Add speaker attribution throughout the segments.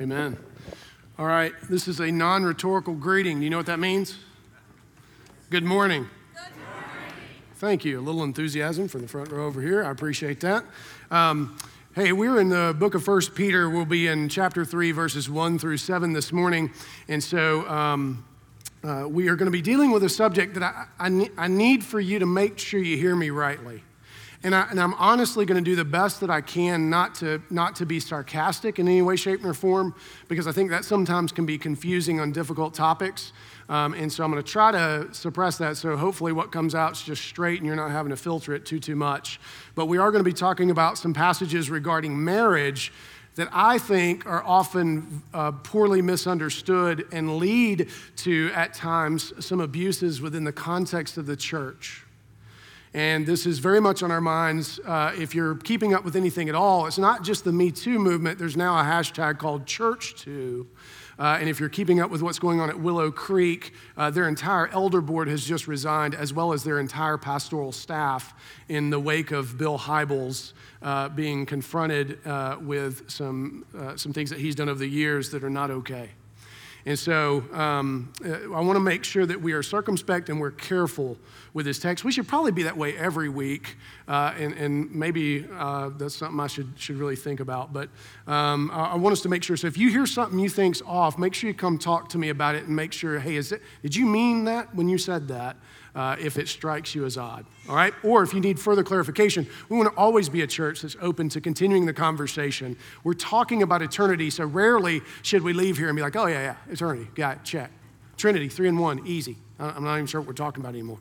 Speaker 1: Amen. All right, this is a non rhetorical greeting. Do you know what that means? Good morning. Good morning. Thank you. A little enthusiasm from the front row over here. I appreciate that. Um, hey, we're in the book of First Peter. We'll be in chapter 3, verses 1 through 7 this morning. And so um, uh, we are going to be dealing with a subject that I, I, I need for you to make sure you hear me rightly. And, I, am honestly going to do the best that I can not to, not to be sarcastic in any way, shape, or form, because I think that sometimes can be confusing on difficult topics. Um, and so I'm going to try to suppress that. So hopefully, what comes out is just straight and you're not having to filter it too, too much. But we are going to be talking about some passages regarding marriage that I think are often uh, poorly misunderstood and lead to, at times, some abuses within the context of the church. And this is very much on our minds. Uh, if you're keeping up with anything at all, it's not just the Me Too movement. There's now a hashtag called Church Too. Uh, and if you're keeping up with what's going on at Willow Creek, uh, their entire elder board has just resigned, as well as their entire pastoral staff, in the wake of Bill Hybels uh, being confronted uh, with some, uh, some things that he's done over the years that are not okay. And so um, uh, I want to make sure that we are circumspect and we're careful with this text. We should probably be that way every week, uh, and, and, maybe uh, that's something I should, should really think about. But um, I, I, want us to make sure. So if you hear something you think's off, make sure you come talk to me about it and make sure, hey, is it, did you mean that when you said that? uh, if it strikes you as odd. All right? Or if you need further clarification, we want to always be a church that's open to continuing the conversation. We're talking about eternity, so rarely should we leave here and be like, oh, yeah, yeah, eternity, got it, check. Trinity, three and one, easy. I'm not even sure what we're talking about anymore.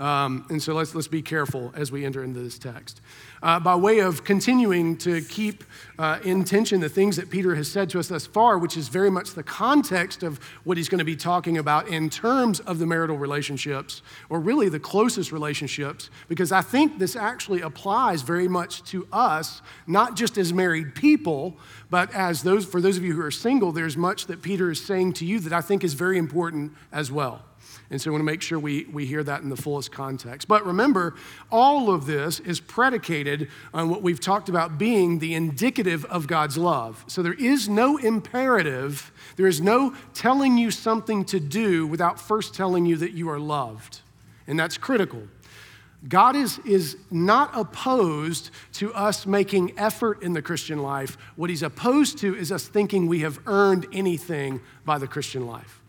Speaker 1: Um, and so let's, let's be careful as we enter into this text. Uh, by way of continuing to keep uh, in tension the things that Peter has said to us thus far, which is very much the context of what he's going to be talking about in terms of the marital relationships, or really the closest relationships, because I think this actually applies very much to us, not just as married people, but as those, for those of you who are single, there's much that Peter is saying to you that I think is very important as well. And so we want to make sure we, we hear that in the fullest context. But remember, all of this is predicated on what we've talked about being the indicative of God's love. So there is no imperative, there is no telling you something to do without first telling you that you are loved. And that's critical. God is, is not opposed to us making effort in the Christian life. What he's opposed to is us thinking we have earned anything by the Christian life.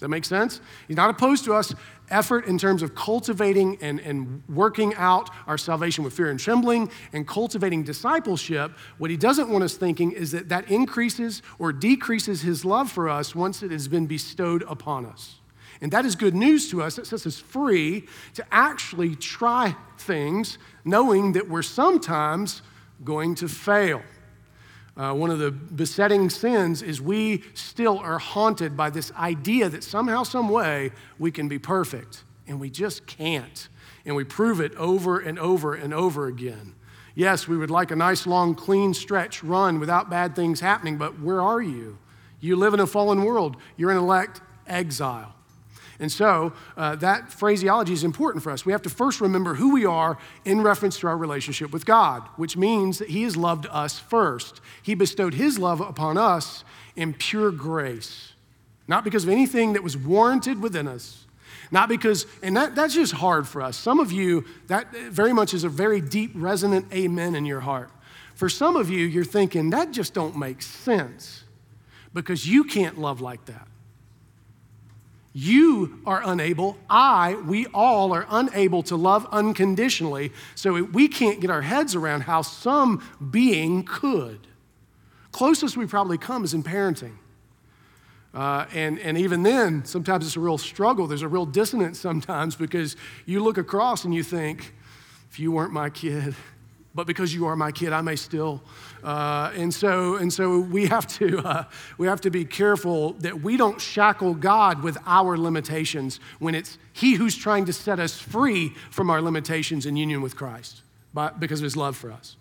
Speaker 1: Does that make sense? He's not opposed to us effort in terms of cultivating and, and working out our salvation with fear and trembling and cultivating discipleship. What he doesn't want us thinking is that that increases or decreases his love for us once it has been bestowed upon us. And that is good news to us. It sets us free to actually try things knowing that we're sometimes going to fail. Uh, one of the besetting sins is we still are haunted by this idea that somehow, some way, we can be perfect. And we just can't. And we prove it over and over and over again. Yes, we would like a nice, long, clean stretch run without bad things happening, but where are you? You live in a fallen world. You're an elect exile. And so uh, that phraseology is important for us. We have to first remember who we are in reference to our relationship with God, which means that He has loved us first. He bestowed His love upon us in pure grace, not because of anything that was warranted within us. Not because, and that, that's just hard for us. Some of you, that very much is a very deep, resonant amen in your heart. For some of you, you're thinking, that just don't make sense because you can't love like that. You are unable, I, we all are unable to love unconditionally, so we can't get our heads around how some being could. Closest we probably come is in parenting. Uh, and, and even then, sometimes it's a real struggle. There's a real dissonance sometimes because you look across and you think, if you weren't my kid, but because you are my kid, I may still. Uh, and so, and so we have to uh, we have to be careful that we don't shackle God with our limitations when it's He who's trying to set us free from our limitations in union with Christ, by, because of His love for us.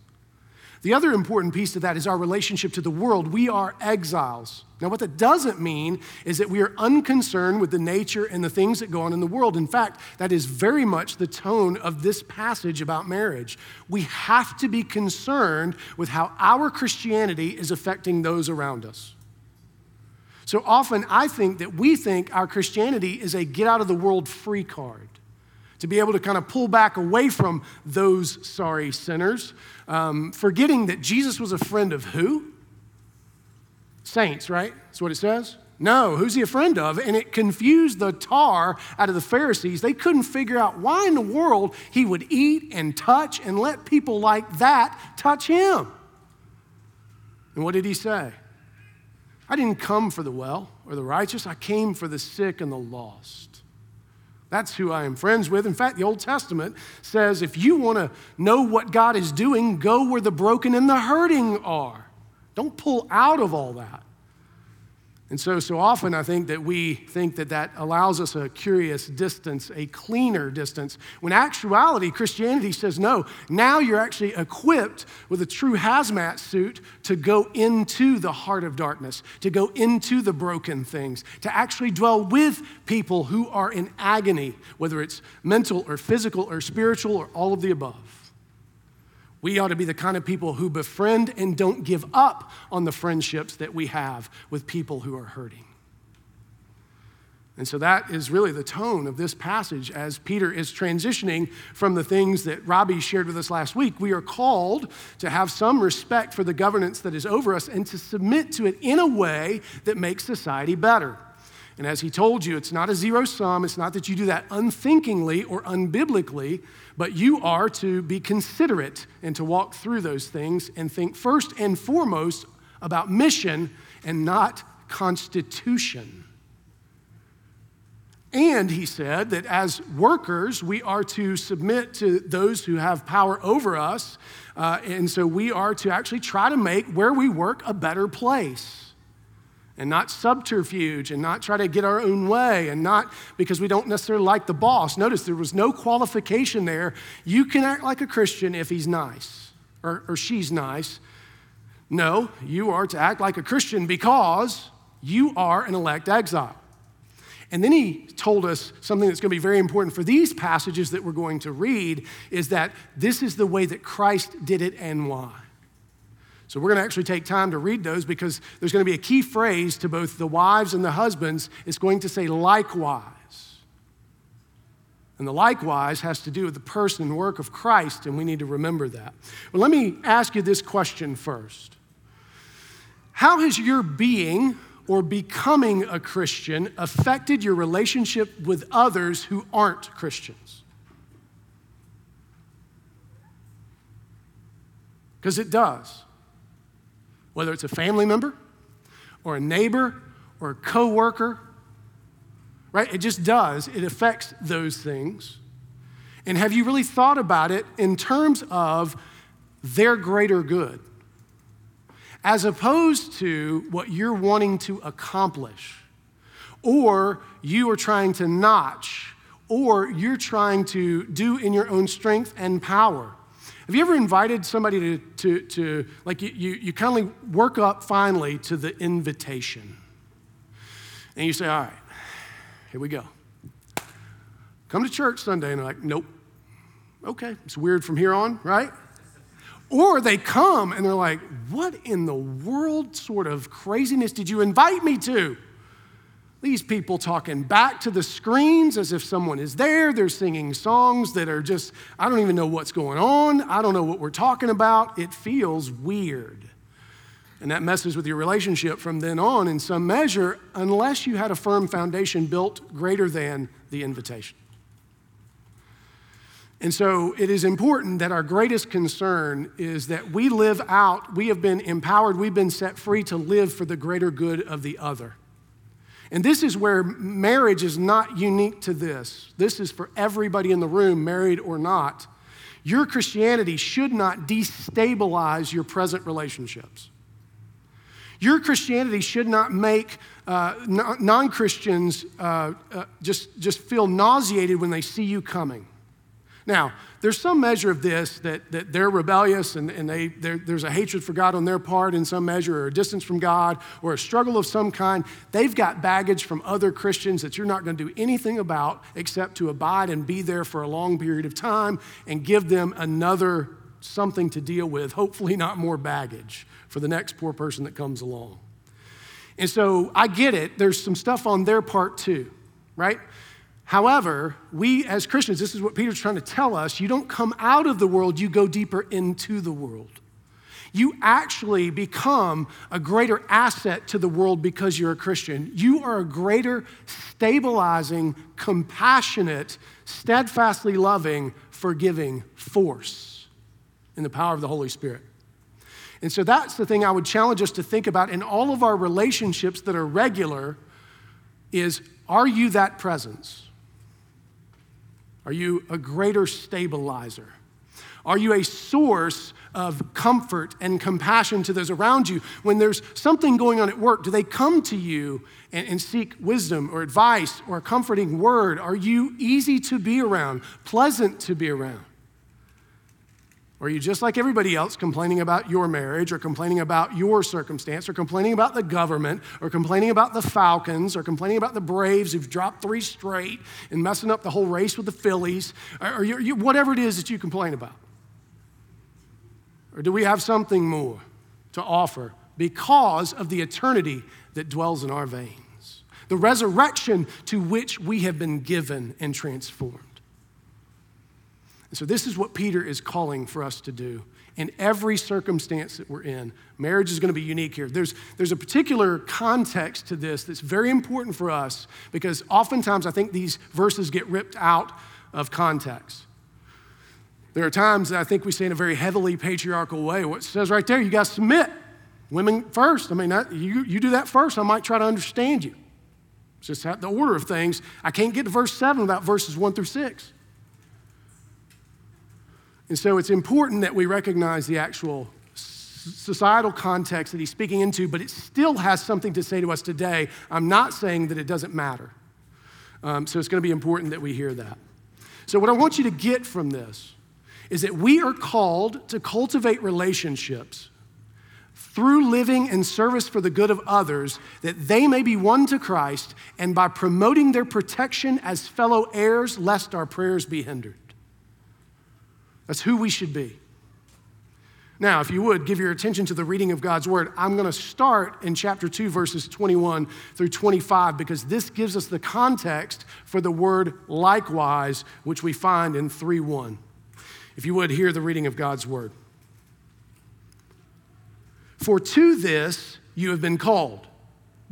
Speaker 1: The other important piece to that is our relationship to the world. We are exiles. Now, what that doesn't mean is that we are unconcerned with the nature and the things that go on in the world. In fact, that is very much the tone of this passage about marriage. We have to be concerned with how our Christianity is affecting those around us. So often, I think that we think our Christianity is a get out of the world free card to be able to kind of pull back away from those sorry sinners, um, forgetting that Jesus was a friend of who? Saints, right? That's what it says. No, who's he a friend of? And it confused the tar out of the Pharisees. They couldn't figure out why in the world he would eat and touch and let people like that touch him. And what did he say? I didn't come for the well or the righteous, I came for the sick and the lost. That's who I am friends with. In fact, the Old Testament says if you want to know what God is doing, go where the broken and the hurting are. Don't pull out of all that. And so, so often I think that we think that that allows us a curious distance, a cleaner distance, when actuality, Christianity says no. Now you're actually equipped with a true hazmat suit to go into the heart of darkness, to go into the broken things, to actually dwell with people who are in agony, whether it's mental or physical or spiritual or all of the above. We ought to be the kind of people who befriend and don't give up on the friendships that we have with people who are hurting. And so that is really the tone of this passage as Peter is transitioning from the things that Robbie shared with us last week. We are called to have some respect for the governance that is over us and to submit to it in a way that makes society better. And as he told you, it's not a zero sum. It's not that you do that unthinkingly or unbiblically, but you are to be considerate and to walk through those things and think first and foremost about mission and not constitution. And he said that as workers, we are to submit to those who have power over us. Uh, and so we are to actually try to make where we work a better place and not subterfuge and not try to get our own way and not because we don't necessarily like the boss. Notice there was no qualification there. You can act like a Christian if he's nice or, or she's nice. No, you are to act like a Christian because you are an elect exile. And then he told us something that's going to be very important for these passages that we're going to read is that this is the way that Christ did it and why. So we're going to actually take time to read those because there's going to be a key phrase to both the wives and the husbands. It's going to say likewise. And the likewise has to do with the person and work of Christ, and we need to remember that. But let me ask you this question first How has your being or becoming a Christian affected your relationship with others who aren't Christians? Because it does whether it's a family member or a neighbor or a coworker, right? It just does. It affects those things. And have you really thought about it in terms of their greater good? As opposed to what you're wanting to accomplish, or you are trying to notch, or you're trying to do in your own strength and power. Have you ever invited somebody to, to, to like, you, you, you kind of work up finally to the invitation? And you say, all right, here we go. Come to church Sunday. And they're like, nope. Okay, it's weird from here on, right? Or they come and they're like, what in the world sort of craziness did you invite me to? These people talking back to the screens as if someone is there. They're singing songs that are just, I don't even know what's going on. I don't know what we're talking about. It feels weird. And that messes with your relationship from then on in some measure, unless you had a firm foundation built greater than the invitation. And so it is important that our greatest concern is that we live out, we have been empowered, we've been set free to live for the greater good of the other. And this is where marriage is not unique to this. This is for everybody in the room, married or not. Your Christianity should not destabilize your present relationships. Your Christianity should not make uh, non Christians uh, uh, just, just feel nauseated when they see you coming. Now, there's some measure of this that, that they're rebellious and, and they, there's a hatred for God on their part in some measure, or a distance from God, or a struggle of some kind. They've got baggage from other Christians that you're not going to do anything about except to abide and be there for a long period of time and give them another something to deal with, hopefully, not more baggage for the next poor person that comes along. And so I get it, there's some stuff on their part too, right? However, we as Christians, this is what Peter's trying to tell us you don't come out of the world, you go deeper into the world. You actually become a greater asset to the world because you're a Christian. You are a greater stabilizing, compassionate, steadfastly loving, forgiving force in the power of the Holy Spirit. And so that's the thing I would challenge us to think about in all of our relationships that are regular is are you that presence? Are you a greater stabilizer? Are you a source of comfort and compassion to those around you? When there's something going on at work, do they come to you and, and, seek wisdom or advice or a comforting word? Are you easy to be around, pleasant to be around? Or are you just like everybody else complaining about your marriage or complaining about your circumstance or complaining about the government or complaining about the Falcons or complaining about the Braves who've dropped three straight and messing up the whole race with the Phillies or, or you, whatever it is that you complain about? Or do we have something more to offer because of the eternity that dwells in our veins? The resurrection to which we have been given and transformed. And so, this is what Peter is calling for us to do in every circumstance that we're in. Marriage is going to be unique here. There's, there's a particular context to this that's very important for us because oftentimes I think these verses get ripped out of context. There are times that I think we say in a very heavily patriarchal way, what says right there, you got to submit. Women first. I mean, you, you do that first, I might try to understand you. It's just the order of things. I can't get to verse 7 without verses 1 through 6. And so it's important that we recognize the actual societal context that he's speaking into, but it still has something to say to us today. I'm not saying that it doesn't matter. Um, so it's going to be important that we hear that. So, what I want you to get from this is that we are called to cultivate relationships through living in service for the good of others, that they may be won to Christ, and by promoting their protection as fellow heirs, lest our prayers be hindered. That's who we should be. Now, if you would, give your attention to the reading of God's word. I'm going to start in chapter 2, verses 21 through 25, because this gives us the context for the word likewise, which we find in 3 1. If you would, hear the reading of God's word. For to this you have been called,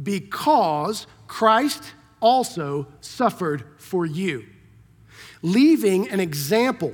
Speaker 1: because Christ also suffered for you, leaving an example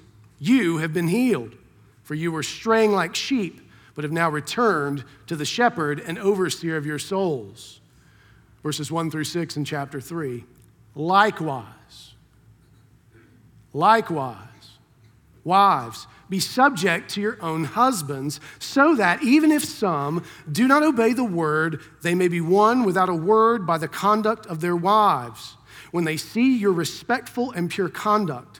Speaker 1: you have been healed, for you were straying like sheep, but have now returned to the shepherd and overseer of your souls. Verses 1 through 6 in chapter 3. Likewise, likewise, wives, be subject to your own husbands, so that even if some do not obey the word, they may be won without a word by the conduct of their wives, when they see your respectful and pure conduct.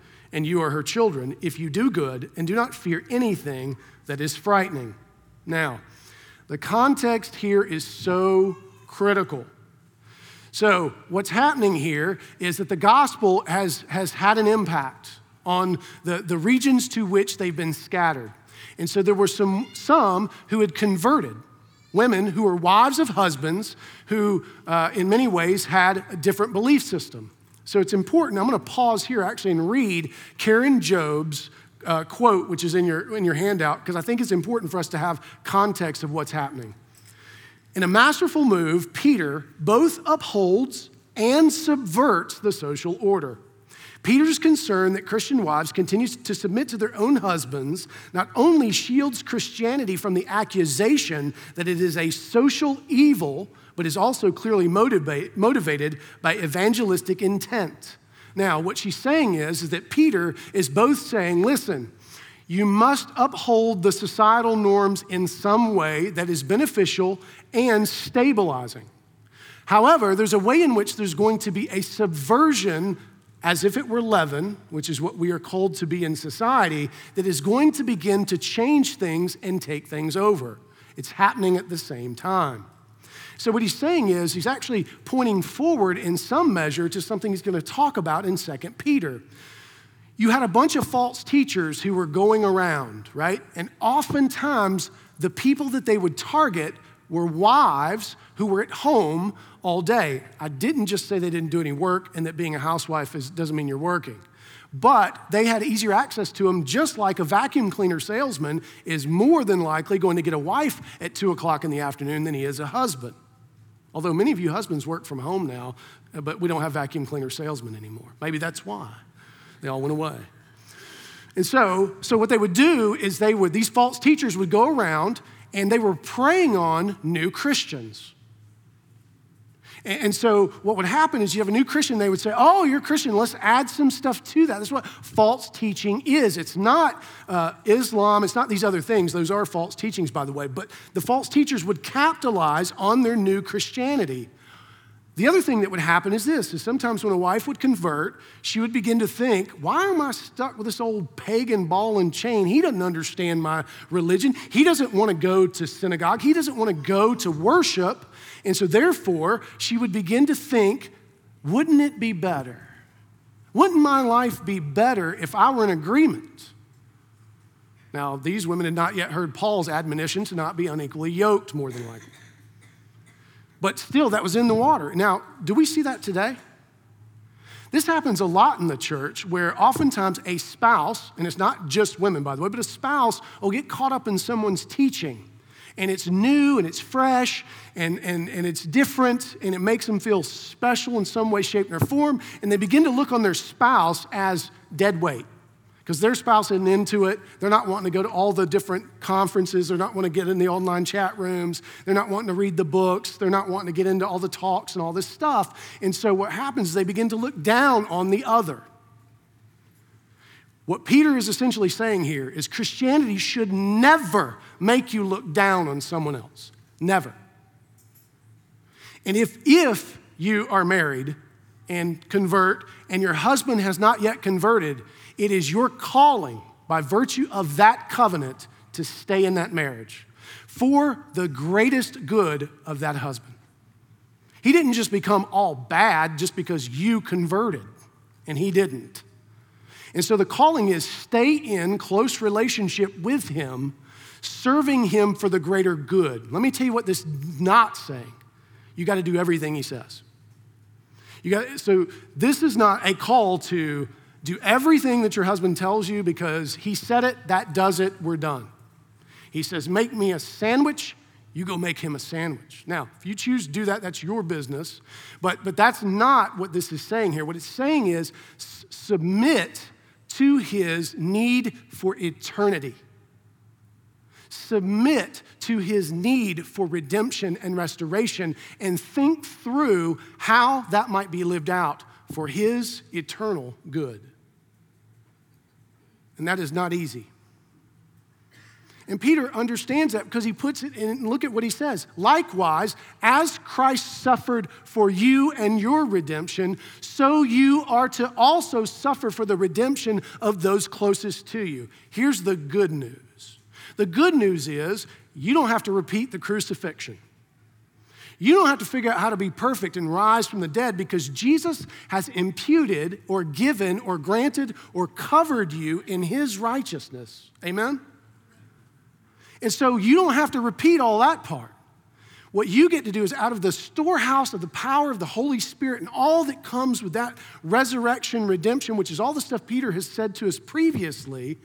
Speaker 1: and you are her children if you do good and do not fear anything that is frightening. Now, the context here is so critical. So, what's happening here is that the gospel has, has had an impact on the, the regions to which they've been scattered. And so, there were some, some who had converted, women who were wives of husbands who, uh, in many ways, had a different belief system. So it's important. I'm going to pause here actually and read Karen Jobes' uh, quote, which is in your, in your handout, because I think it's important for us to have context of what's happening. In a masterful move, Peter both upholds and subverts the social order. Peter's concern that Christian wives continue to submit to their own husbands not only shields Christianity from the accusation that it is a social evil, but is also clearly motivate, motivated by evangelistic intent. Now, what she's saying is, is that Peter is both saying, listen, you must uphold the societal norms in some way that is beneficial and stabilizing. However, there's a way in which there's going to be a subversion as if it were leaven, which is what we are called to be in society, that is going to begin to change things and take things over. It's happening at the same time. So, what he's saying is, he's actually pointing forward in some measure to something he's going to talk about in 2 Peter. You had a bunch of false teachers who were going around, right? And oftentimes, the people that they would target were wives who were at home all day. I didn't just say they didn't do any work and that being a housewife is, doesn't mean you're working. But they had easier access to them, just like a vacuum cleaner salesman is more than likely going to get a wife at two o'clock in the afternoon than he is a husband. Although many of you husbands work from home now, uh, but we don't have vacuum cleaner salesmen anymore. Maybe that's why they all went away. And so, so what they would do is they would, these false teachers would go around and they were preying on new Christians. And so, what would happen is you have a new Christian, they would say, Oh, you're Christian, let's add some stuff to that. That's what false teaching is. It's not uh, Islam, it's not these other things. Those are false teachings, by the way. But the false teachers would capitalize on their new Christianity. The other thing that would happen is this is sometimes when a wife would convert, she would begin to think, why am I stuck with this old pagan ball and chain? He doesn't understand my religion. He doesn't want to go to synagogue. He doesn't want to go to worship. And so therefore, she would begin to think, wouldn't it be better? Wouldn't my life be better if I were in agreement? Now, these women had not yet heard Paul's admonition to not be unequally yoked, more than likely. But still, that was in the water. Now, do we see that today? This happens a lot in the church where oftentimes a spouse, and it's not just women, by the way, but a spouse will get caught up in someone's teaching. And it's new and it's fresh and, and, and it's different and it makes them feel special in some way, shape, or form. And they begin to look on their spouse as dead weight because their spouse isn't into it. They're not wanting to go to all the different conferences. They're not wanting to get in the online chat rooms. They're not wanting to read the books. They're not wanting to get into all the talks and all this stuff. And so what happens is they begin to look down on the other. What Peter is essentially saying here is Christianity should never make you look down on someone else. Never. And if, if you are married and convert and your husband has not yet converted, it is your calling by virtue of that covenant to stay in that marriage for the greatest good of that husband. He didn't just become all bad just because you converted, and he didn't. And so the calling is stay in close relationship with him, serving him for the greater good. Let me tell you what this is not saying. You got to do everything he says. You got so this is not a call to do everything that your husband tells you because he said it, that does it, we're done. He says, Make me a sandwich, you go make him a sandwich. Now, if you choose to do that, that's your business. But, but that's not what this is saying here. What it's saying is submit to his need for eternity. Submit to his need for redemption and restoration and think through how that might be lived out for his eternal good. And that is not easy. And Peter understands that because he puts it in, look at what he says. Likewise, as Christ suffered for you and your redemption, so you are to also suffer for the redemption of those closest to you. Here's the good news the good news is you don't have to repeat the crucifixion. You don't have to figure out how to be perfect and rise from the dead because Jesus has imputed or given or granted or covered you in his righteousness. Amen? And so you don't have to repeat all that part. What you get to do is out of the storehouse of the power of the Holy Spirit and all that comes with that resurrection, redemption, which is all the stuff Peter has said to us previously,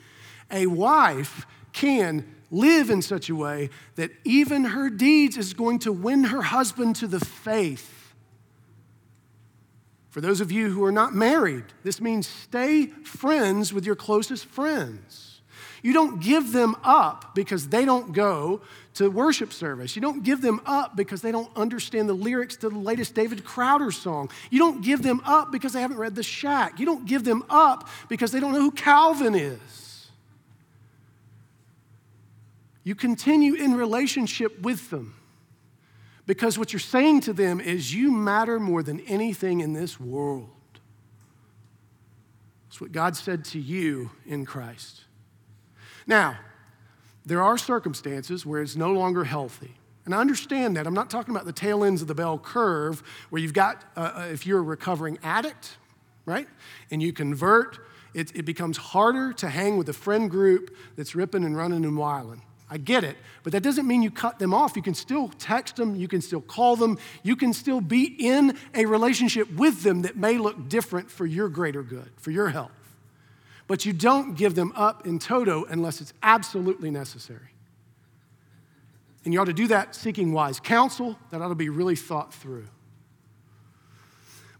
Speaker 1: a wife can live in such a way that even her deeds is going to win her husband to the faith. For those of you who are not married, this means stay friends with your closest friends. You don't give them up because they don't go to worship service. You don't give them up because they don't understand the lyrics to the latest David Crowder song. You don't give them up because they haven't read The Shack. You don't give them up because they don't know who Calvin is. You continue in relationship with them because what you're saying to them is, You matter more than anything in this world. That's what God said to you in Christ. Now, there are circumstances where it's no longer healthy. And I understand that. I'm not talking about the tail ends of the bell curve where you've got, uh, uh if you're a recovering addict, right? And you convert, it, it becomes harder to hang with a friend group that's ripping and running and wiling. I get it, but that doesn't mean you cut them off. You can still text them, you can still call them, you can still be in a relationship with them that may look different for your greater good, for your health. But you don't give them up in toto unless it's absolutely necessary. And you ought to do that seeking wise counsel. That ought to be really thought through.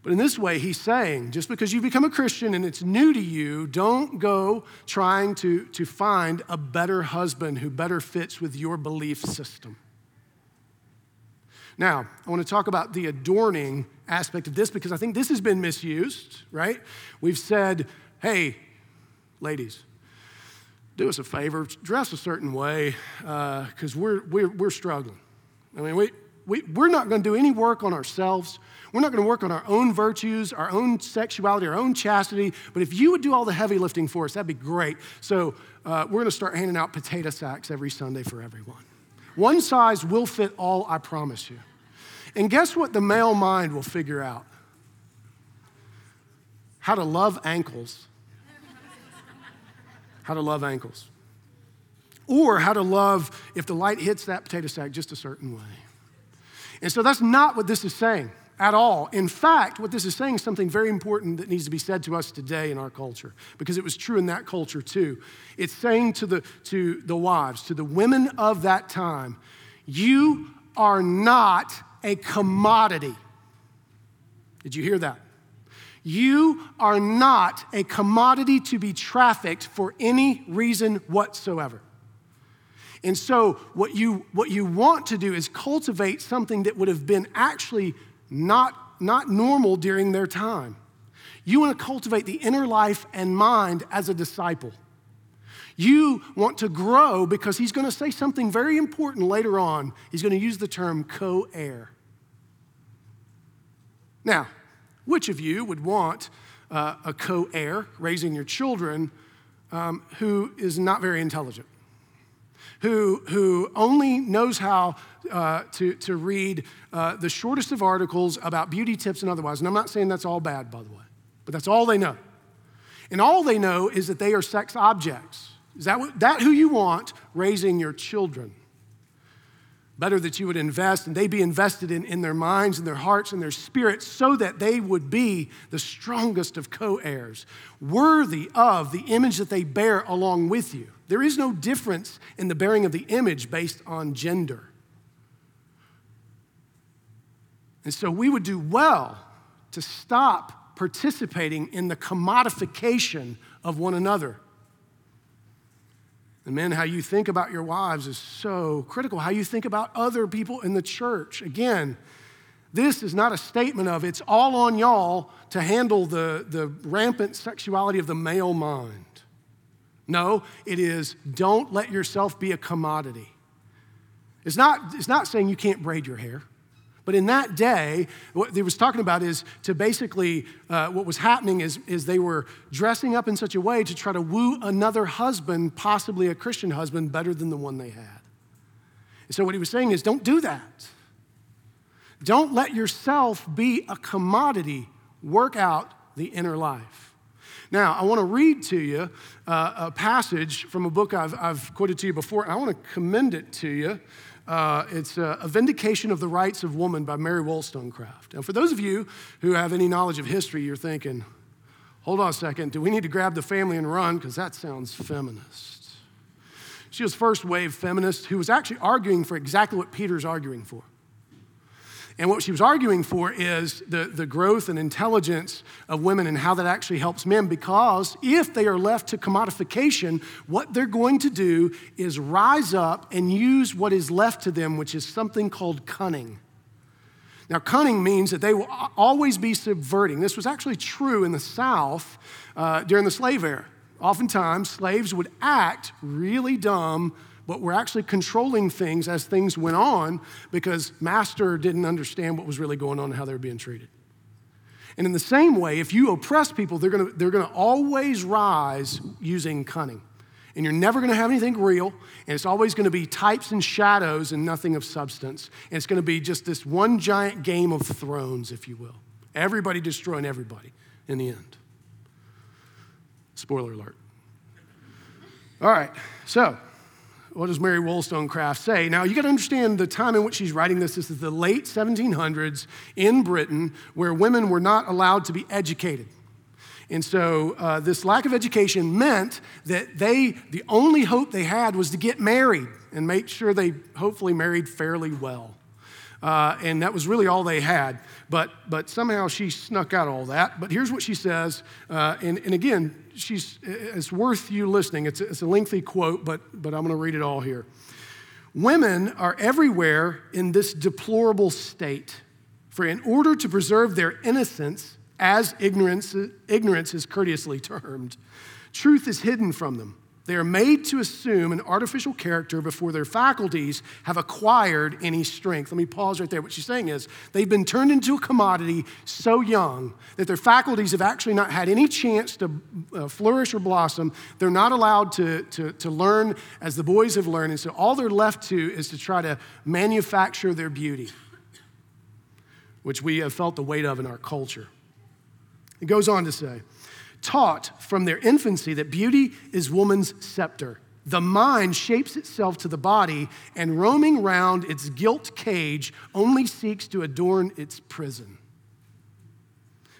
Speaker 1: But in this way, he's saying just because you become a Christian and it's new to you, don't go trying to, to find a better husband who better fits with your belief system. Now, I want to talk about the adorning aspect of this because I think this has been misused, right? We've said, hey, ladies, do us a favor, dress a certain way because uh, we're, we're, we're struggling. I mean, we, we, we're not going to do any work on ourselves. We're not going to work on our own virtues, our own sexuality, our own chastity. But if you would do all the heavy lifting for us, that'd be great. So uh, we're going to start handing out potato sacks every Sunday for everyone. One size will fit all, I promise you. And guess what the male mind will figure out? How to love ankles. How to love ankles. Or how to love if the light hits that potato sack just a certain way. And so that's not what this is saying at all. In fact, what this is saying is something very important that needs to be said to us today in our culture, because it was true in that culture too. It's saying to the, to the wives, to the women of that time, you are not a commodity. Did you hear that? You are not a commodity to be trafficked for any reason whatsoever. And so, what you, what you want to do is cultivate something that would have been actually not, not normal during their time. You want to cultivate the inner life and mind as a disciple. You want to grow because he's going to say something very important later on. He's going to use the term co heir. Now, which of you would want uh, a co heir raising your children um, who is not very intelligent? who, who only knows how uh, to, to read uh, the shortest of articles about beauty tips and otherwise. And I'm not saying that's all bad, by the way, but that's all they know. And all they know is that they are sex objects. Is that, what, that who you want raising your children? Better that you would invest and they be invested in, in their minds and their hearts and their spirits so that they would be the strongest of co heirs, worthy of the image that they bear along with you. There is no difference in the bearing of the image based on gender. And so we would do well to stop participating in the commodification of one another. And men, how you think about your wives is so critical. How you think about other people in the church. Again, this is not a statement of it's all on y'all to handle the, the rampant sexuality of the male mind. No, it is don't let yourself be a commodity. It's not, it's not saying you can't braid your hair. But in that day, what they was talking about is to basically, uh, what was happening is, is they were dressing up in such a way to try to woo another husband, possibly a Christian husband, better than the one they had. And so what he was saying is don't do that. Don't let yourself be a commodity. Work out the inner life. Now, I want to read to you uh, a passage from a book I've, I've quoted to you before. I want to commend it to you. Uh, it's a, a, Vindication of the Rights of Woman by Mary Wollstonecraft. Now, for those of you who have any knowledge of history, you're thinking, hold on a second, do we need to grab the family and run? Because that sounds feminist. She was first wave feminist who was actually arguing for exactly what Peter's arguing for. And what she was arguing for is the, the growth and intelligence of women and how that actually helps men because if they are left to commodification, what they're going to do is rise up and use what is left to them, which is something called cunning. Now, cunning means that they will always be subverting. This was actually true in the South uh, during the slave era. Oftentimes, slaves would act really dumb but we're actually controlling things as things went on because master didn't understand what was really going on and how they were being treated. And in the same way, if you oppress people, they're gonna, they're gonna always rise using cunning. And you're never gonna have anything real, and it's always gonna be types and shadows and nothing of substance. And it's gonna be just this one giant game of thrones, if you will. Everybody destroying everybody in the end. Spoiler alert. All right, so what does Mary Wollstonecraft say? Now, you got to understand the time in which she's writing this. This is the late 1700s in Britain, where women were not allowed to be educated. And so, uh, this lack of education meant that they, the only hope they had was to get married and make sure they hopefully married fairly well. Uh, and that was really all they had. But, but somehow she snuck out all that. But here's what she says. Uh, and, and again, she's, it's worth you listening. It's it's a lengthy quote, but, but I'm going to read it all here. Women are everywhere in this deplorable state. For in order to preserve their innocence, as ignorance, ignorance is courteously termed, truth is hidden from them. They are made to assume an artificial character before their faculties have acquired any strength. Let me pause right there. What she's saying is they've been turned into a commodity so young that their faculties have actually not had any chance to uh, flourish or blossom. They're not allowed to, to, to learn as the boys have learned. And so all they're left to is to try to manufacture their beauty, which we have felt the weight of in our culture. It goes on to say, taught from their infancy that beauty is woman's scepter. The mind shapes itself to the body, and roaming round its gilt cage only seeks to adorn its prison.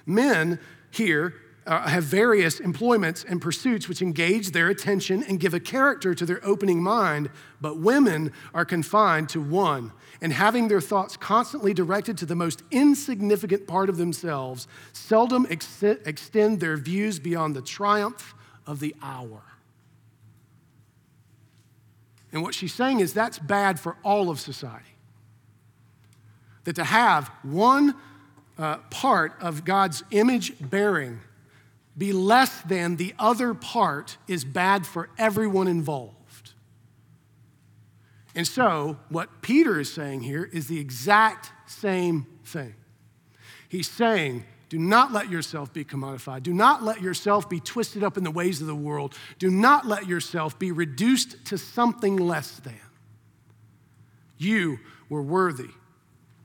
Speaker 1: Men here uh, have various employments and pursuits which engage their attention and give a character to their opening mind, but women are confined to one and having their thoughts constantly directed to the most insignificant part of themselves, seldom ex- extend their views beyond the triumph of the hour. And what she's saying is that's bad for all of society. That to have one uh, part of God's image bearing be less than the other part is bad for everyone involved. And so, what Peter is saying here is the exact same thing. He's saying, do not let yourself be commodified. Do not let yourself be twisted up in the ways of the world. Do not let yourself be reduced to something less than. You were worthy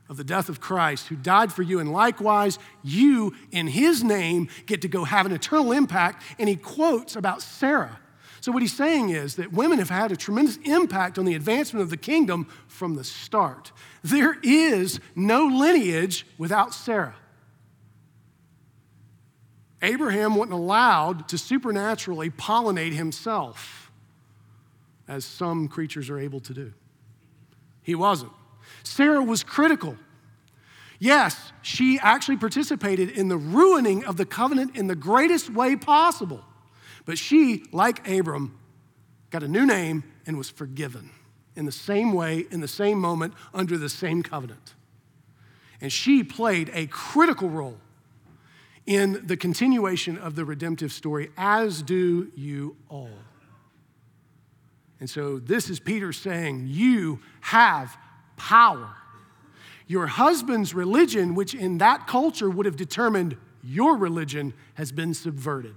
Speaker 1: of the death of Christ, who died for you, and likewise, you, in his name, get to go have an eternal impact. And he quotes about Sarah so, what he's saying is that women have had a tremendous impact on the advancement of the kingdom from the start. There is no lineage without Sarah. Abraham wasn't allowed to supernaturally pollinate himself as some creatures are able to do. He wasn't. Sarah was critical. Yes, she actually participated in the ruining of the covenant in the greatest way possible. But she, like Abram, got a new name and was forgiven in the same way, in the same moment, under the same covenant. And she played a critical role in the continuation of the redemptive story, as do you all. And so this is Peter saying, You have power. Your husband's religion, which in that culture would have determined your religion, has been subverted.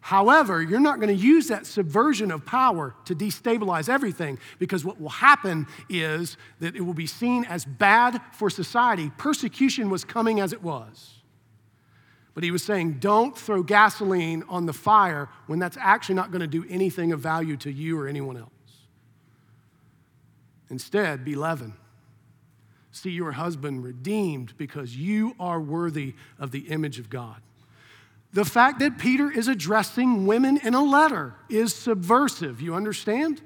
Speaker 1: However, you're not going to use that subversion of power to destabilize everything because what will happen is that it will be seen as bad for society. Persecution was coming as it was. But he was saying, don't throw gasoline on the fire when that's actually not going to do anything of value to you or anyone else. Instead, be leaven. See your husband redeemed because you are worthy of the image of God. The fact that Peter is addressing women in a letter is subversive. You understand?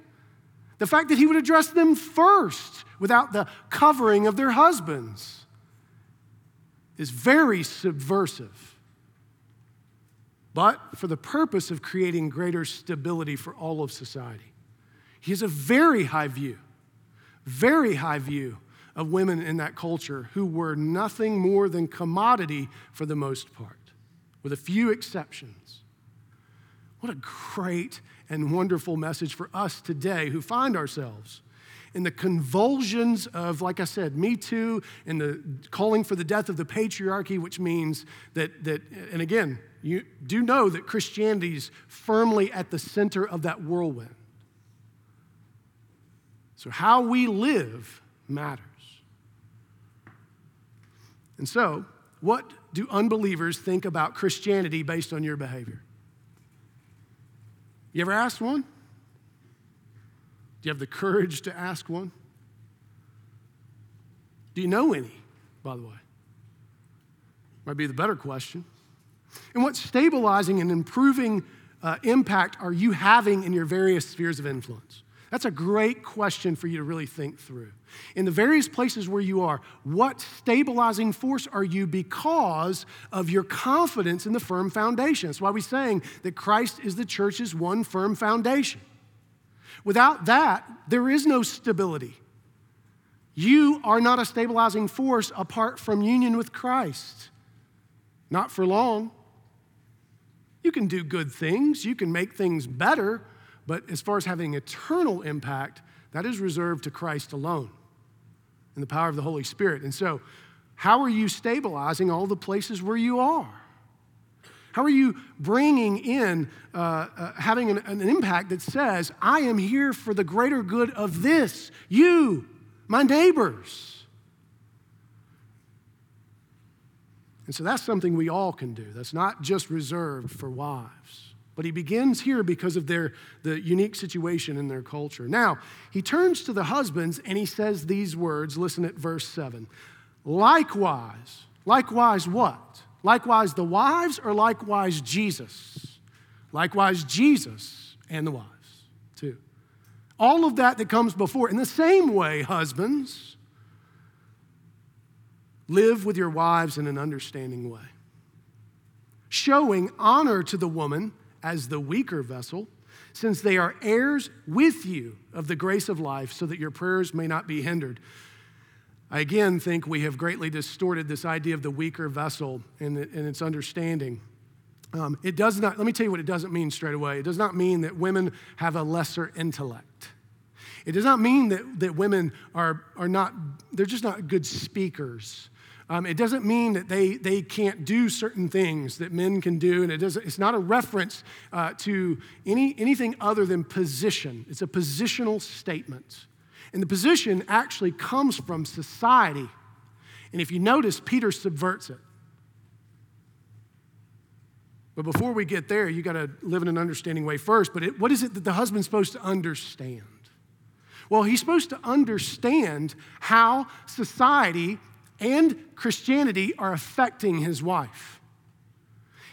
Speaker 1: The fact that he would address them first without the covering of their husbands is very subversive, but for the purpose of creating greater stability for all of society. He has a very high view, very high view of women in that culture who were nothing more than commodity for the most part, with a few exceptions. What a great and wonderful message for us today who find ourselves in the convulsions of, like I said, Me Too and the calling for the death of the patriarchy, which means that, that and again, you do know that Christianity is firmly at the center of that whirlwind. So, how we live matters. And so, what do unbelievers think about Christianity based on your behavior? You ever asked one? Do you have the courage to ask one? Do you know any, by the way? Might be the better question. And what stabilizing and improving uh, impact are you having in your various spheres of influence? That's a great question for you to really think through. In the various places where you are, what stabilizing force are you because of your confidence in the firm foundation? That's why we're saying that Christ is the church's one firm foundation. Without that, there is no stability. You are not a stabilizing force apart from union with Christ. Not for long. You can do good things, you can make things better, but as far as having eternal impact, that is reserved to Christ alone and the power of the Holy Spirit. And so, how are you stabilizing all the places where you are? How are you bringing in, uh, uh, having an, an impact that says, I am here for the greater good of this, you, my neighbors? And so that's something we all can do. That's not just reserved for wives. But he begins here because of their the unique situation in their culture. Now, he turns to the husbands and he says these words. Listen at verse 7. Likewise, likewise what? Likewise, the wives, or likewise, Jesus? Likewise, Jesus and the wives, too. All of that that comes before. In the same way, husbands, live with your wives in an understanding way, showing honor to the woman as the weaker vessel, since they are heirs with you of the grace of life, so that your prayers may not be hindered. I again think we have greatly distorted this idea of the weaker vessel and, its understanding. Um, it does not, let me tell you what it doesn't mean straight away. It does not mean that women have a lesser intellect. It does not mean that, that women are, are not, they're just not good speakers. Um, it doesn't mean that they, they can't do certain things that men can do, and it doesn't, it's not a reference uh, to any, anything other than position. It's a positional statement. And the position actually comes from society. And if you notice, Peter subverts it. But before we get there, you got to live in an understanding way first. But it, what is it that the husband's supposed to understand? Well, he's supposed to understand how society and Christianity are affecting his wife.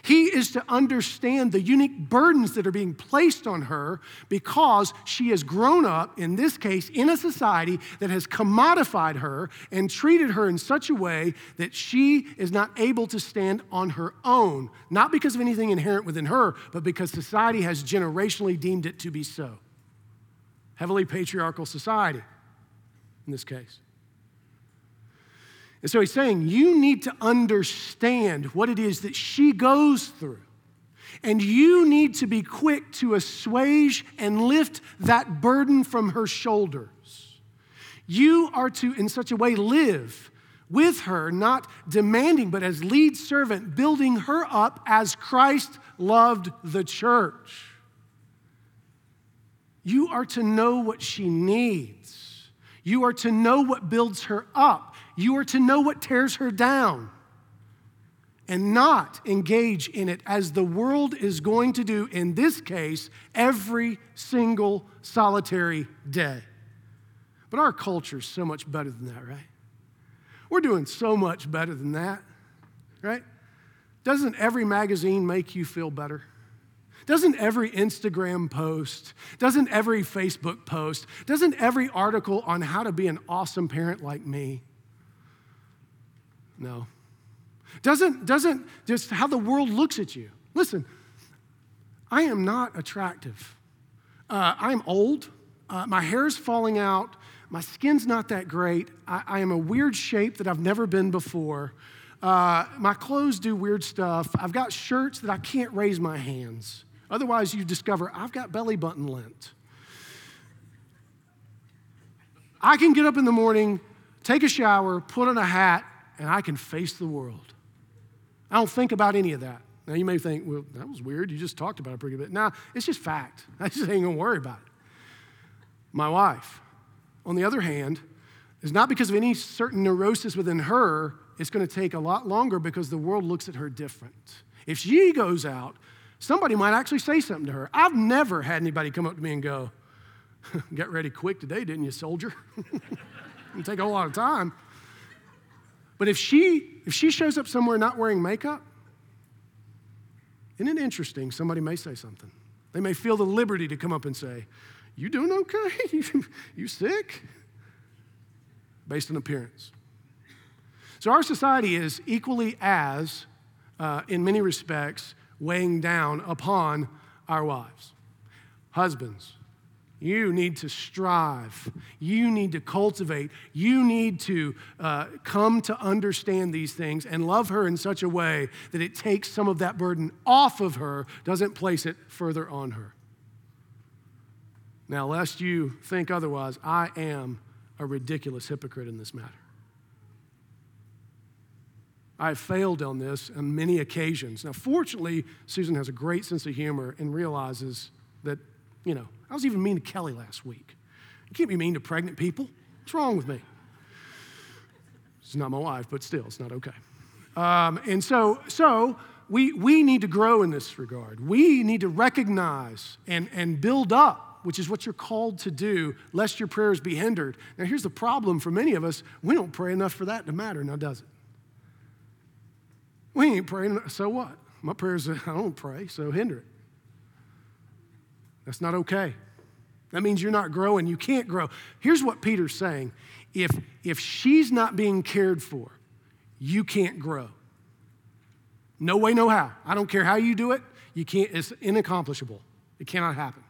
Speaker 1: He is to understand the unique burdens that are being placed on her because she has grown up, in this case, in a society that has commodified her and treated her in such a way that she is not able to stand on her own, not because of anything inherent within her, but because society has generationally deemed it to be so. Heavily patriarchal society, in this case. And so he's saying, you need to understand what it is that she goes through. And you need to be quick to assuage and lift that burden from her shoulders. You are to, in such a way, live with her, not demanding, but as lead servant, building her up as Christ loved the church. You are to know what she needs. You are to know what builds her up. You are to know what tears her down and not engage in it as the world is going to do, in this case, every single solitary day. But our culture is so much better than that, right? We're doing so much better than that, right? Doesn't every magazine make you feel better? Doesn't every Instagram post, doesn't every Facebook post, doesn't every article on how to be an awesome parent like me no. Doesn't, doesn't just how the world looks at you. Listen, I am not attractive. Uh, I'm old. Uh, my hair's falling out. My skin's not that great. I, I, am a weird shape that I've never been before. Uh, my clothes do weird stuff. I've got shirts that I can't raise my hands. Otherwise, you discover I've got belly button lint. I can get up in the morning, take a shower, put on a hat, and I can face the world. I don't think about any of that. Now, you may think, well, that was weird. You just talked about it pretty bit. Now, it's just fact. I just ain't gonna worry about it. My wife, on the other hand, is not because of any certain neurosis within her, it's gonna take a lot longer because the world looks at her different. If she goes out, somebody might actually say something to her. I've never had anybody come up to me and go, Get ready quick today, didn't you, soldier? It'll take a lot of time. But if she if she shows up somewhere not wearing makeup, isn't it interesting? Somebody may say something. They may feel the liberty to come up and say, You doing okay? you sick? Based on appearance. So our society is equally as, uh, in many respects, weighing down upon our wives. Husbands, you need to strive. You need to cultivate. You need to uh, come to understand these things and love her in such a way that it takes some of that burden off of her, doesn't place it further on her. Now, lest you think otherwise, I am a ridiculous hypocrite in this matter. I've failed on this on many occasions. Now, fortunately, Susan has a great sense of humor and realizes that, you know, I was even mean to Kelly last week. You can't be mean to pregnant people. What's wrong with me? It's not my wife, but still, it's not okay. Um, and so, so we, we need to grow in this regard. We need to recognize and, and build up, which is what you're called to do, lest your prayers be hindered. Now, here's the problem for many of us we don't pray enough for that to matter, now does it? We ain't praying, so what? My prayers, I don't pray, so hinder it. That's not okay. That means you're not growing. You can't grow. Here's what Peter's saying if, if she's not being cared for, you can't grow. No way, no how. I don't care how you do it, you can't, it's inaccomplishable. It cannot happen.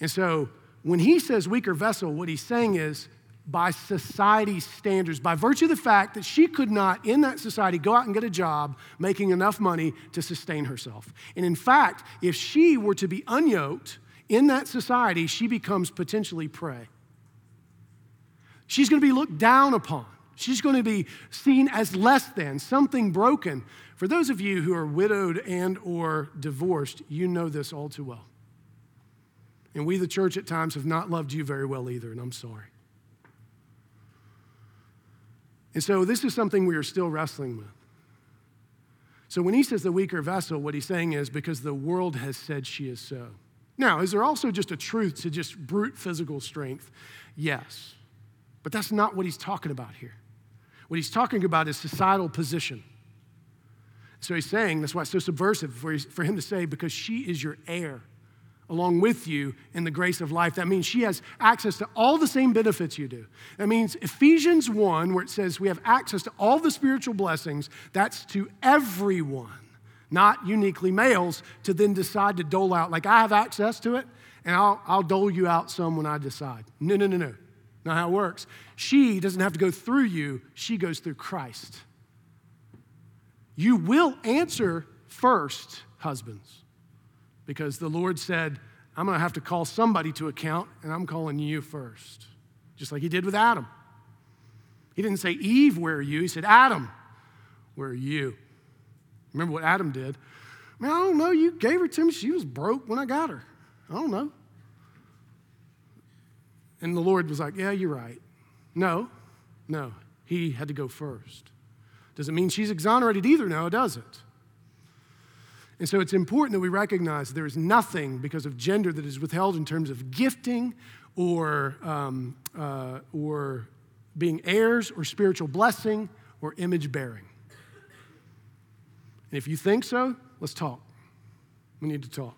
Speaker 1: And so when he says weaker vessel, what he's saying is by society's standards, by virtue of the fact that she could not, in that society, go out and get a job making enough money to sustain herself. And in fact, if she were to be unyoked in that society, she becomes potentially prey. She's going to be looked down upon. She's going to be seen as less than, something broken. For those of you who are widowed and or divorced, you know this all too well. And we, the church, at times have not loved you very well either, and I'm sorry. And so this is something we are still wrestling with. So when he says the weaker vessel, what he's saying is because the world has said she is so. Now, is there also just a truth to just brute physical strength? Yes. But that's not what he's talking about here. What he's talking about is societal position. So he's saying, that's why it's so subversive for, him to say, because she is your heir along with you in the grace of life. That means she has access to all the same benefits you do. That means Ephesians 1, where it says we have access to all the spiritual blessings, that's to everyone, not uniquely males, to then decide to dole out. Like I have access to it, and I'll, I'll dole you out some when I decide. No, no, no, no. Not how it works. She doesn't have to go through you, she goes through Christ. You will answer first, husbands because the Lord said, I'm going to have to call somebody to account, and I'm calling you first, just like he did with Adam. He didn't say, Eve, where are you? He said, Adam, where are you? Remember what Adam did? I mean, I don't know. You gave her to me. She was broke when I got her. I don't know. And the Lord was like, Yeah, you're right. No, no. He had to go first. Does it mean she's exonerated either? No, it doesn't. And so it's important that we recognize there is nothing because of gender that is withheld in terms of gifting or, um, uh, or being heirs or spiritual blessing or image bearing. And if you think so, let's talk. We need to talk.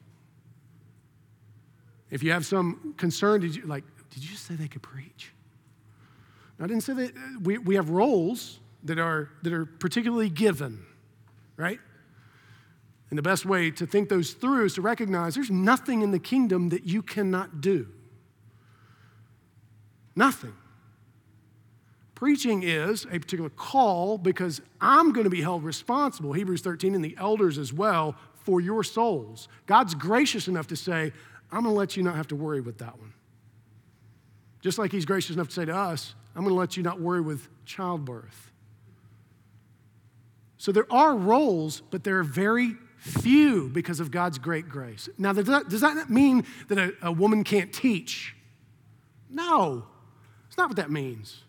Speaker 1: If you have some concern, did you like, did you say they could preach? I didn't say that we, we have roles that are, that are particularly given, right? And the best way to think those through is to recognize there's nothing in the kingdom that you cannot do. Nothing. Preaching is a particular call because I'm going to be held responsible, Hebrews 13, and the elders as well, for your souls. God's gracious enough to say, I'm going to let you not have to worry with that one. Just like He's gracious enough to say to us, I'm going to let you not worry with childbirth. So there are roles, but there are very few because of God's great grace. Now, does that, mean that a, a woman can't teach? No, it's not what that means.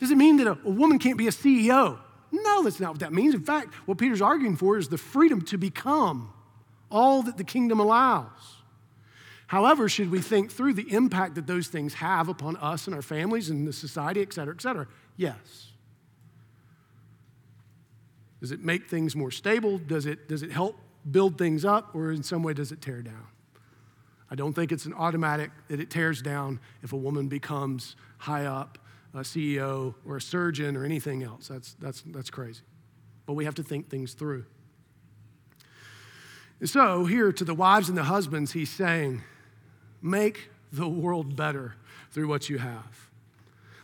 Speaker 1: Does it mean that a, a woman can't be a CEO? No, that's not what that means. In fact, what Peter's arguing for is the freedom to become all that the kingdom allows. However, should we think through the impact that those things have upon us and our families and the society, et cetera, et cetera? Yes. Does it make things more stable? Does it, does it help build things up? Or in some way, does it tear down? I don't think it's an automatic that it tears down if a woman becomes high up, a CEO or a surgeon or anything else. That's, that's, that's crazy. But we have to think things through. And So, here to the wives and the husbands, he's saying, Make the world better through what you have.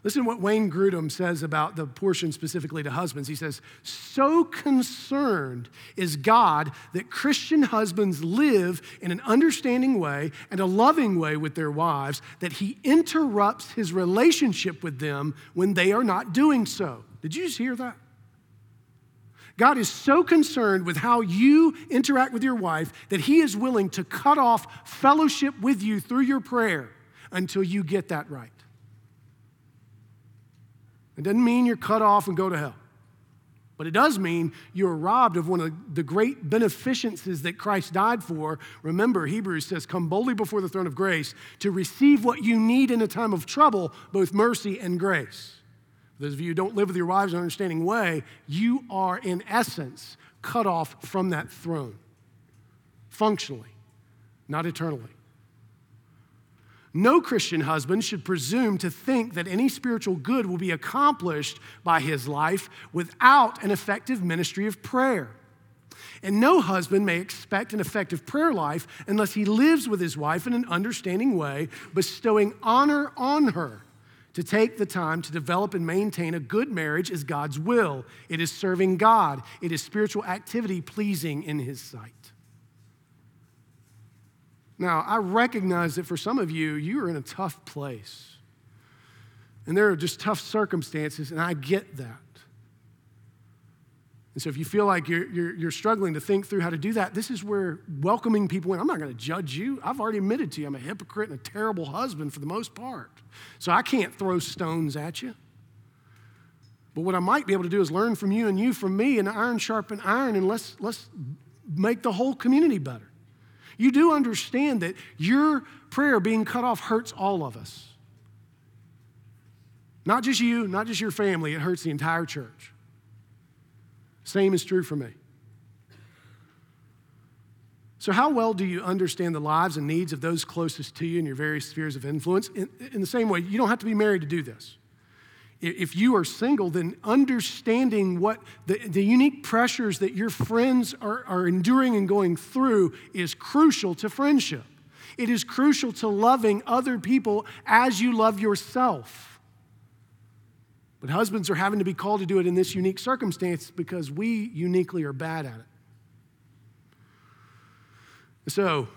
Speaker 1: Listen to what Wayne Grudem says about the portion specifically to husbands. He says, So concerned is God that Christian husbands live in an understanding way and a loving way with their wives that he interrupts his relationship with them when they are not doing so. Did you just hear that? God is so concerned with how you interact with your wife that He is willing to cut off fellowship with you through your prayer until you get that right. It doesn't mean you're cut off and go to hell. But it does mean you're robbed of one of the great beneficences that Christ died for. Remember, Hebrews says, Come boldly before the throne of grace to receive what you need in a time of trouble, both mercy and grace. For Those of you who don't live with your wives in an understanding way, you are in essence cut off from that throne, functionally, not eternally. No Christian husband should presume to think that any spiritual good will be accomplished by his life without an effective ministry of prayer. And no husband may expect an effective prayer life unless he lives with his wife in an understanding way, bestowing honor on her to take the time to develop and maintain a good marriage is God's will. It is serving God, it is spiritual activity pleasing in His sight. Now, I recognize that for some of you, you are in a tough place. And there are just tough circumstances, and I get that. And so, if you feel like you're, you're, you're, struggling to think through how to do that, this is where welcoming people in. I'm not going to judge you. I've already admitted to you I'm a hypocrite and a terrible husband for the most part. So, I can't throw stones at you. But what I might be able to do is learn from you and you from me, and iron sharpen iron, and let's, let's make the whole community better. You do understand that your prayer being cut off hurts all of us. Not just you, not just your family, it hurts the entire church. Same is true for me. So, how well do you understand the lives and needs of those closest to you in your various spheres of influence? In, in, the same way, you don't have to be married to do this. If you are single, then understanding what the, the unique pressures that your friends are, are enduring and going through is crucial to friendship. It is crucial to loving other people as you love yourself. But husbands are having to be called to do it in this unique circumstance because we uniquely are bad at it. So,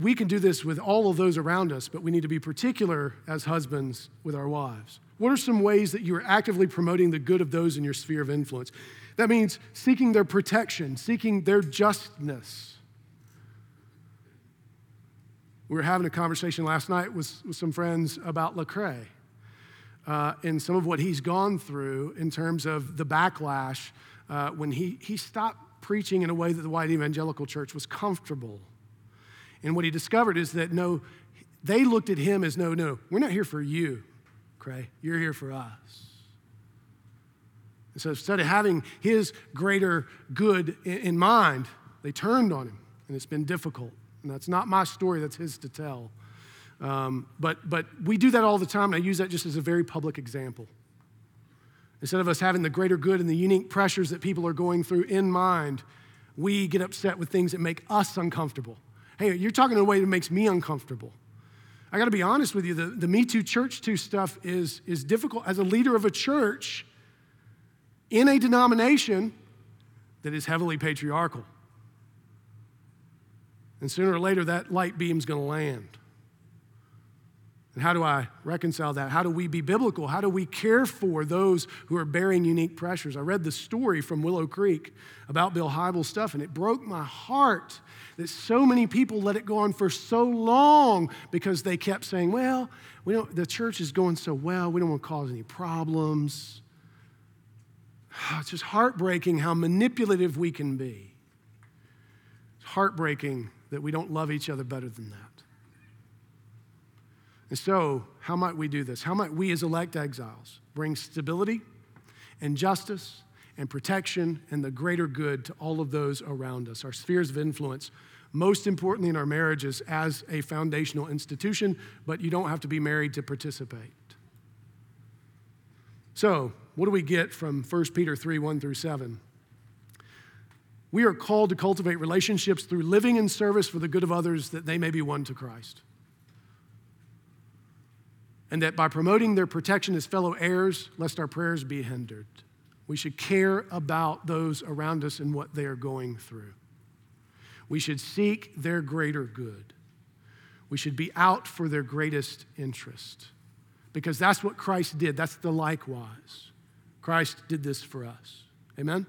Speaker 1: we can do this with all of those around us, but we need to be particular as husbands with our wives. What are some ways that you are actively promoting the good of those in your sphere of influence? That means seeking their protection, seeking their justness. We were having a conversation last night with, with some friends about Lecrae uh, in some of what he's gone through in terms of the backlash uh, when he, he stopped preaching in a way that the white evangelical church was comfortable. And what he discovered is that no, they looked at him as no, no, we're not here for you, Cray. You're here for us. And so instead of having his greater good in, in mind, they turned on him. And it's been difficult. And that's not my story, that's his to tell. Um, but, but we do that all the time, and I use that just as a very public example. Instead of us having the greater good and the unique pressures that people are going through in mind, we get upset with things that make us uncomfortable. Hey, you're talking in a way that makes me uncomfortable. I got to be honest with you, the, the Me Too Church Too stuff is, is difficult. As a leader of a church in a denomination that is heavily patriarchal. And sooner or later, that light beam's going to land. And how do I reconcile that? How do we be biblical? How do we care for those who are bearing unique pressures? I read the story from Willow Creek about Bill Hybels' stuff, and it broke my heart that so many people let it go on for so long because they kept saying, well, we don't, the church is going so well, we don't want to cause any problems. It's just heartbreaking how manipulative we can be. It's heartbreaking that we don't love each other better than that. And so, how might we do this? How might we, as elect exiles, bring stability and justice and protection and the greater good to all of those around us, our spheres of influence, most importantly in our marriages as a foundational institution, but you don't have to be married to participate. So, what do we get from 1 Peter 3 1 through 7? We are called to cultivate relationships through living in service for the good of others that they may be won to Christ and that by promoting their protection as fellow heirs, lest our prayers be hindered. We should care about those around us and what they are going through. We should seek their greater good. We should be out for their greatest interest because that's what Christ did. That's the likewise. Christ did this for us. Amen?